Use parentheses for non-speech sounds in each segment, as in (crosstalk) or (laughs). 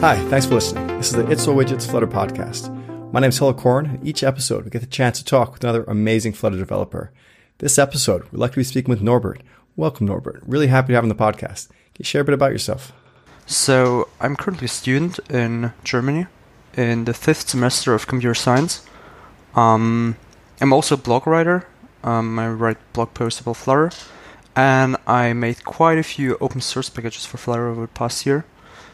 Hi, thanks for listening. This is the It's Widgets Flutter podcast. My name is Hillel Coren. Each episode, we get the chance to talk with another amazing Flutter developer. This episode, we'd like to be speaking with Norbert. Welcome, Norbert. Really happy to have you on the podcast. Can you share a bit about yourself? So, I'm currently a student in Germany in the fifth semester of computer science. Um, I'm also a blog writer. Um, I write blog posts about Flutter, and I made quite a few open source packages for Flutter over the past year.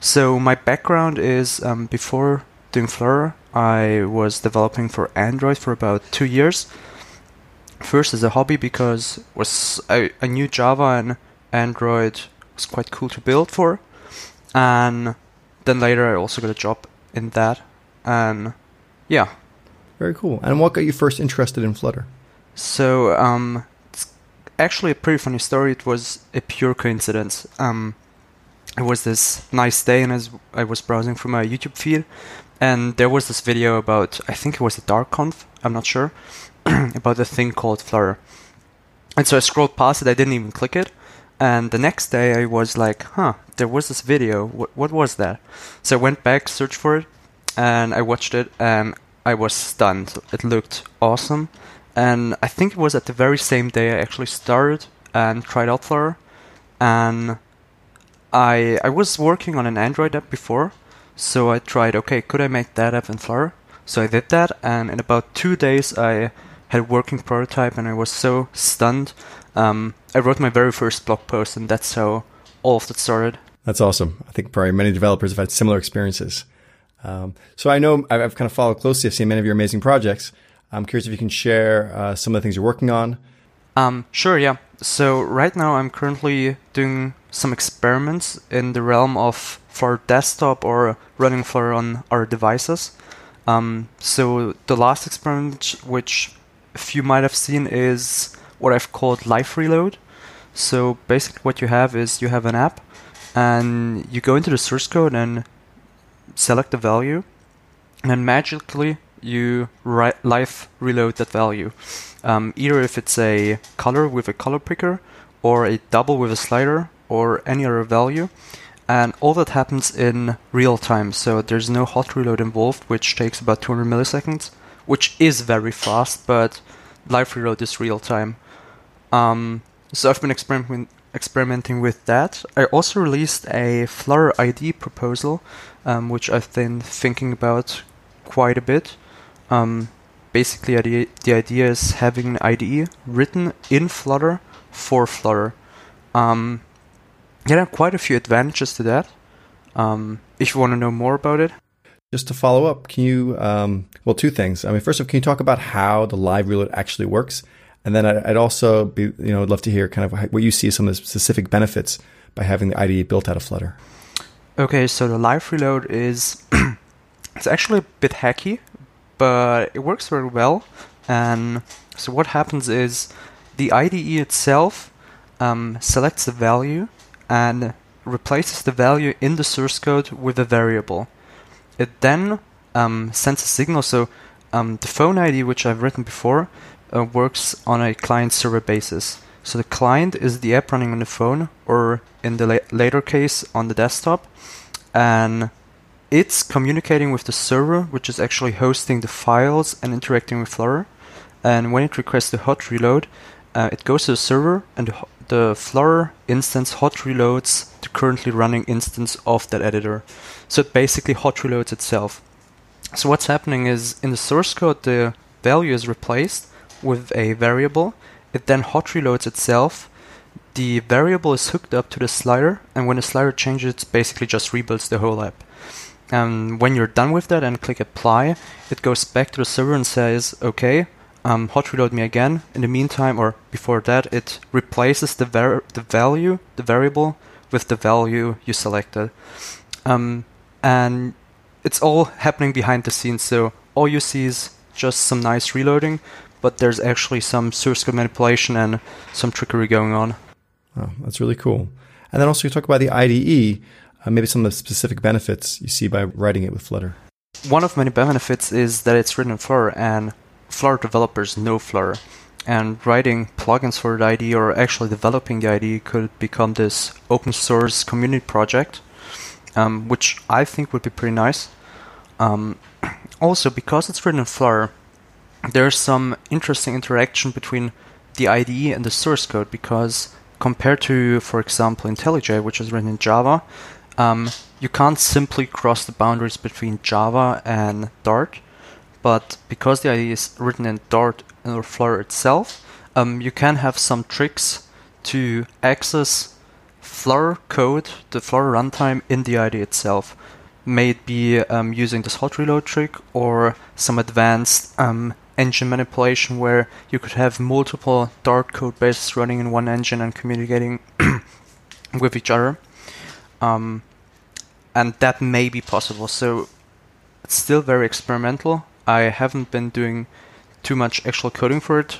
So my background is um, before doing Flutter, I was developing for Android for about two years. First as a hobby because was I, I knew Java and Android was quite cool to build for, and then later I also got a job in that, and yeah. Very cool. And what got you first interested in Flutter? So um, it's actually a pretty funny story. It was a pure coincidence. Um, it was this nice day, and as I was browsing through my YouTube feed, and there was this video about I think it was a DartConf, I'm not sure (clears throat) about a thing called Flutter. And so I scrolled past it. I didn't even click it. And the next day I was like, huh, there was this video. What, what was that? So I went back, searched for it, and I watched it, and I was stunned. It looked awesome. And I think it was at the very same day I actually started and tried out Flutter. And I I was working on an Android app before, so I tried. Okay, could I make that app in Flutter? So I did that, and in about two days I had a working prototype, and I was so stunned. Um, I wrote my very first blog post, and that's how all of that started. That's awesome. I think probably many developers have had similar experiences. Um, so I know I've, kind of followed closely. I've seen many of your amazing projects. I'm curious if you can share uh, some of the things you're working on. Um, sure, yeah. So right now I'm currently doing some experiments in the realm of for desktop or running for on our devices. Um, so the last experiment, which a few might have seen, is what I've called Live Reload. So basically, what you have is you have an app, and you go into the source code and select the value, and then magically you ri- live reload that value. Um, either if it's a color with a color picker, or a double with a slider, or any other value. And all that happens in real time, so there's no hot reload involved, which takes about 200 milliseconds, which is very fast, but live reload is real time. Um, so I've been experimenting experimenting with that. I also released a Flutter IDE proposal, um, which I've been thinking about quite a bit. Um, basically, the, the idea is having an IDE written in Flutter for Flutter. Um, there are quite a few advantages to that. Um, if you want to know more about it. Just to follow up, can you, um, well, two things. I mean, first of all, can you talk about how the live reload actually works? And then I'd also be, you know, I'd love to hear kind of what you see some of the specific benefits by having the IDE built out of Flutter. Okay, so the live reload is, (clears throat) it's actually a bit hacky, but it works very well. And so what happens is the IDE itself um, selects the value and replaces the value in the source code with a variable. It then um, sends a signal. So um, the phone ID, which I've written before, uh, works on a client-server basis. So the client is the app running on the phone, or in the la- later case on the desktop, and it's communicating with the server, which is actually hosting the files and interacting with Flutter. And when it requests the hot reload, uh, it goes to the server, and the the Flutter instance hot reloads the currently running instance of that editor. So it basically hot reloads itself. So what's happening is in the source code the value is replaced with a variable. It then hot reloads itself. The variable is hooked up to the slider, and when the slider changes, it basically just rebuilds the whole app. And when you're done with that and click apply, it goes back to the server and says, okay, um, hot reload me again. In the meantime, or before that, it replaces the var- the value, the variable, with the value you selected, um, and it's all happening behind the scenes. So all you see is just some nice reloading, but there's actually some source code manipulation and some trickery going on. Oh, that's really cool. And then also you talk about the IDE, uh, maybe some of the specific benefits you see by writing it with Flutter. One of many benefits is that it's written in Flutter, and Flutter developers know Flutter. And writing plugins for the IDE or actually developing the IDE could become this open source community project. um, which I think would be pretty nice. Um, (clears throat) also, because it's written in Flutter, there's some interesting interaction between the IDE and the source code because compared to, for example, IntelliJ, which is written in Java, um, you can't simply cross the boundaries between Java and Dart. But because the IDE is written in Dart or Flutter itself, um, you can have some tricks to access Flutter code, the Flutter runtime in the IDE itself. May it be um, using this hot reload trick or some advanced um, engine manipulation where you could have multiple Dart code bases running in one engine and communicating (clears throat) with each other. Um, and that may be possible. So it's still very experimental. I haven't been doing too much actual coding for it.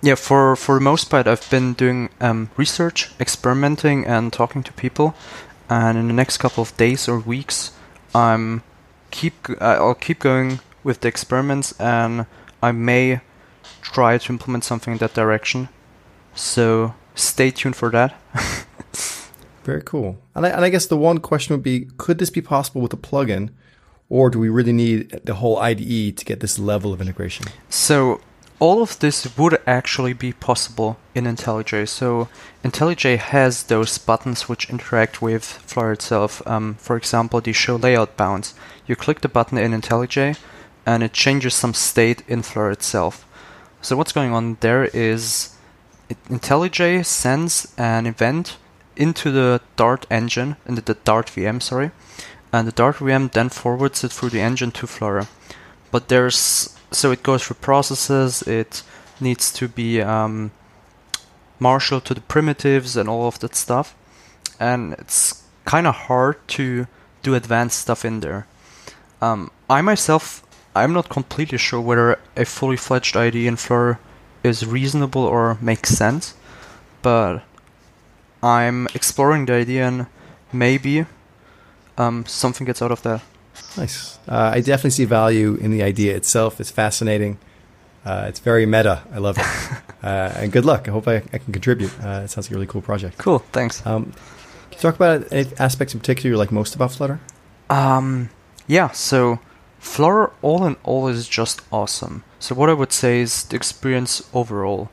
Yeah, for for the most part, I've been doing um, research, experimenting, and talking to people. And in the next couple of days or weeks, I'm keep I'll keep going with the experiments, and I may try to implement something in that direction. So stay tuned for that. (laughs) Very cool. And I, and I guess the one question would be could this be possible with a plugin, or do we really need the whole IDE to get this level of integration? So, all of this would actually be possible in IntelliJ. So, IntelliJ has those buttons which interact with Flutter itself. Um, for example, the show layout bounds. You click the button in IntelliJ, and it changes some state in Flutter itself. So, what's going on there is IntelliJ sends an event into the Dart engine, into the Dart VM, sorry, and the Dart VM then forwards it through the engine to Flutter. But there's so it goes through processes. It needs to be um, marshaled to the primitives and all of that stuff, and it's kind of hard to do advanced stuff in there. Um, I myself, I'm not completely sure whether a fully fledged IDE in Flutter is reasonable or makes sense, but I'm exploring the idea and maybe um, something gets out of that. Nice. Uh, I definitely see value in the idea itself. It's fascinating. Uh, it's very meta. I love it. (laughs) uh, and good luck. I hope I, I can contribute. Uh, it sounds like a really cool project. Cool. Thanks. Um, can you talk about any aspects in particular you like most about Flutter? Um, yeah. So Flutter, all in all, is just awesome. So what I would say is the experience overall.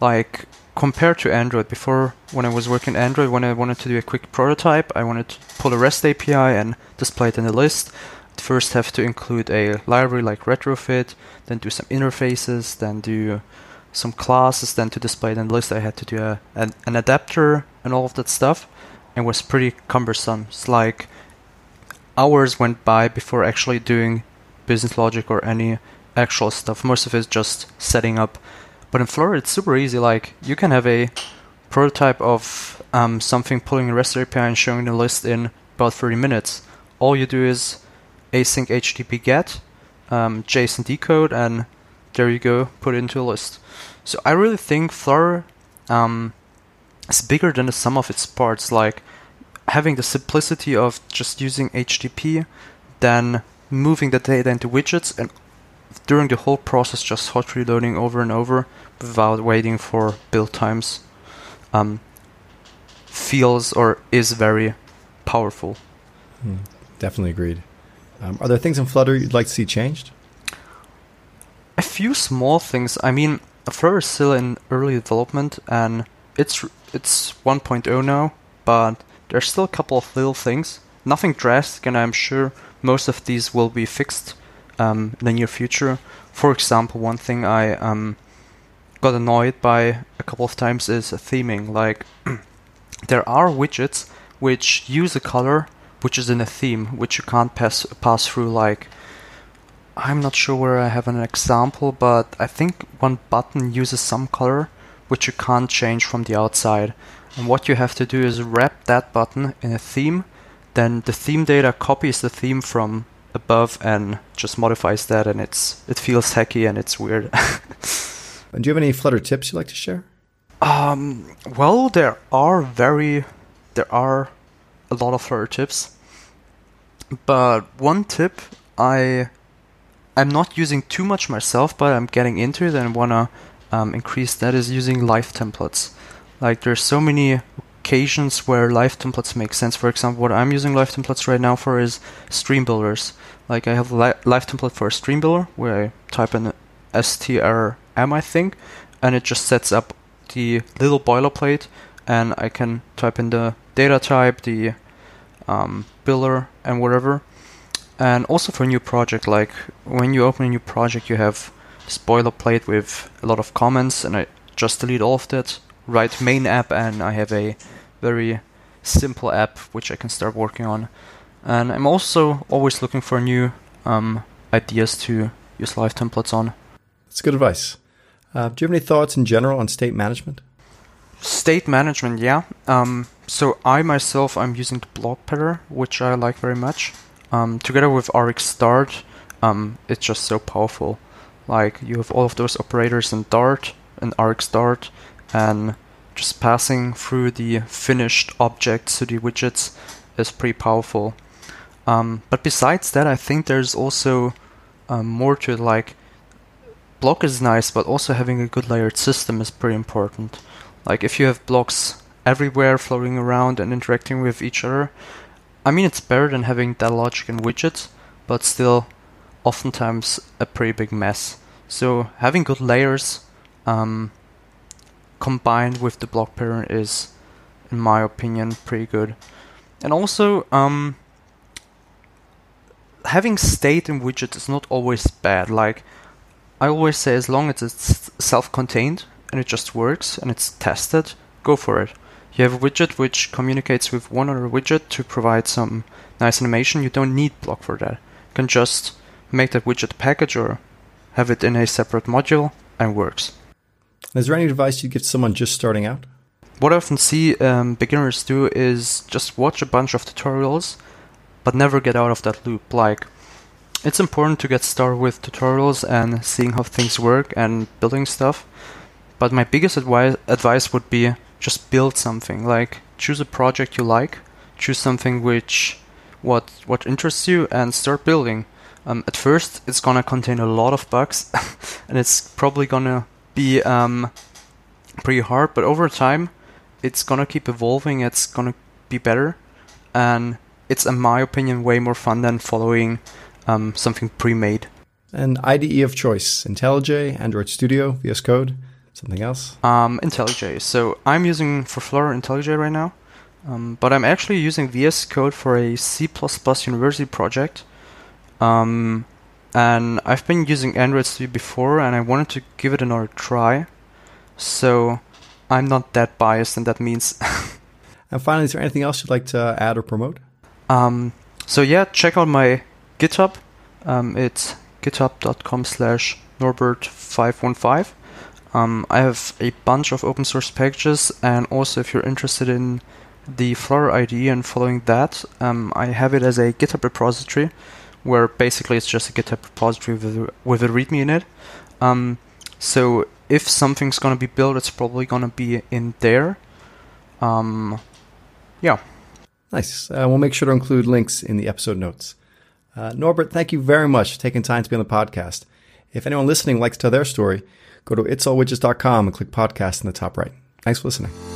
Like compared to Android, before when I was working Android, when I wanted to do a quick prototype, I wanted to pull a REST API and display it in a list. I'd first have to include a library like Retrofit, then do some interfaces, then do some classes, then to display it in the list, I had to do a, an, an adapter and all of that stuff. It was pretty cumbersome. It's like hours went by before actually doing business logic or any actual stuff. Most of it is just setting up but in Flutter, it's super easy. Like you can have a prototype of um, something pulling a REST API and showing the list in about 30 minutes. All you do is async HTTP get, um, JSON decode, and there you go, put it into a list. So I really think Flutter um, is bigger than the sum of its parts. Like having the simplicity of just using HTTP, then moving the data into widgets, and during the whole process just hot reloading over and over without waiting for build times um, feels or is very powerful. Hmm. Definitely agreed. Um, are there things in Flutter you'd like to see changed? A few small things. I mean, Flutter is still in early development and it's it's 1.0 now, but there's still a couple of little things. Nothing drastic, and I'm sure most of these will be fixed um, in the near future. For example, one thing I um, got annoyed by a couple of times is theming. Like, (clears throat) there are widgets which use a color which is in a theme, which you can't pass pass through. Like, I'm not sure where I have an example, but I think one button uses some color which you can't change from the outside. And what you have to do is wrap that button in a theme. Then the theme data copies the theme from above and just modifies that, and it's it feels hacky and it's weird. (laughs) and do you have any Flutter tips you'd like to share? Um, well, there are very there are a lot of Flutter tips, but one tip I I'm not using too much myself, but I'm getting into it and wanna um, increase that is using live templates. Like there's so many occasions where live templates make sense. For example, what I'm using live templates right now for is stream builders. Like I have a li- live template for a stream builder where I type in strm, I think, and it just sets up the little boilerplate, and I can type in the data type, the um, builder, and whatever. And also for a new project, like when you open a new project, you have this boilerplate with a lot of comments, and I just delete all of that, write main app, and I have a very simple app which I can start working on. And I'm also always looking for new um, ideas to use live templates on. That's good advice. Uh, do you have any thoughts in general on state management? State management, yeah. Um, so I myself, I'm using the BLoC pattern, which I like very much. Um, together with RxDart, um, it's just so powerful. Like you have all of those operators in Dart and RxDart, and just passing through the finished objects to the widgets is pretty powerful. Um, but besides that, I think there's also um, more to it. Like BLoC is nice, but also having a good layered system is pretty important. Like if you have BLoCs everywhere floating around and interacting with each other, I mean it's better than having that logic in widgets, but still oftentimes a pretty big mess. So having good layers um, combined with the BLoC pattern is, in my opinion, pretty good. And also, um, having state in widget is not always bad. Like I always say, as long as it's self-contained and it just works and it's tested, go for it. You have a widget which communicates with one other widget to provide some nice animation. You don't need BLoC for that. You can just make that widget package or have it in a separate module and works. Is there any advice you'd give someone just starting out? What I often see um, beginners do is just watch a bunch of tutorials, but never get out of that loop. Like, it's important to get started with tutorials and seeing how things work and building stuff. But my biggest advice advice would be just build something. Like, choose a project you like, choose something which what what interests you, and start building. Um, at first, it's gonna contain a lot of bugs, (laughs) and it's probably gonna be um, pretty hard. But over time, it's gonna keep evolving. It's gonna be better, and it's, in my opinion, way more fun than following um, something pre-made. An IDE of choice: IntelliJ, Android Studio, VS Code, something else. Um, IntelliJ. So I'm using for Flutter IntelliJ right now, um, but I'm actually using VS Code for a C++ university project. Um, and I've been using Android Studio before, and I wanted to give it another try. So I'm not that biased, and that means. (laughs) and finally, is there anything else you'd like to add or promote? Um, so yeah, check out my GitHub. Um, it's github.com slash norbert515. Um, I have a bunch of open source packages, and also if you're interested in the Flutter IDE and following that, um, I have it as a GitHub repository where basically it's just a GitHub repository with a, with a README in it. Um, so if something's gonna be built, it's probably gonna be in there. Um, yeah. Nice. Uh, we'll make sure to include links in the episode notes. Uh, Norbert, thank you very much for taking time to be on the podcast. If anyone listening likes to tell their story, go to itsallwidgets.com and click podcast in the top right. Thanks for listening.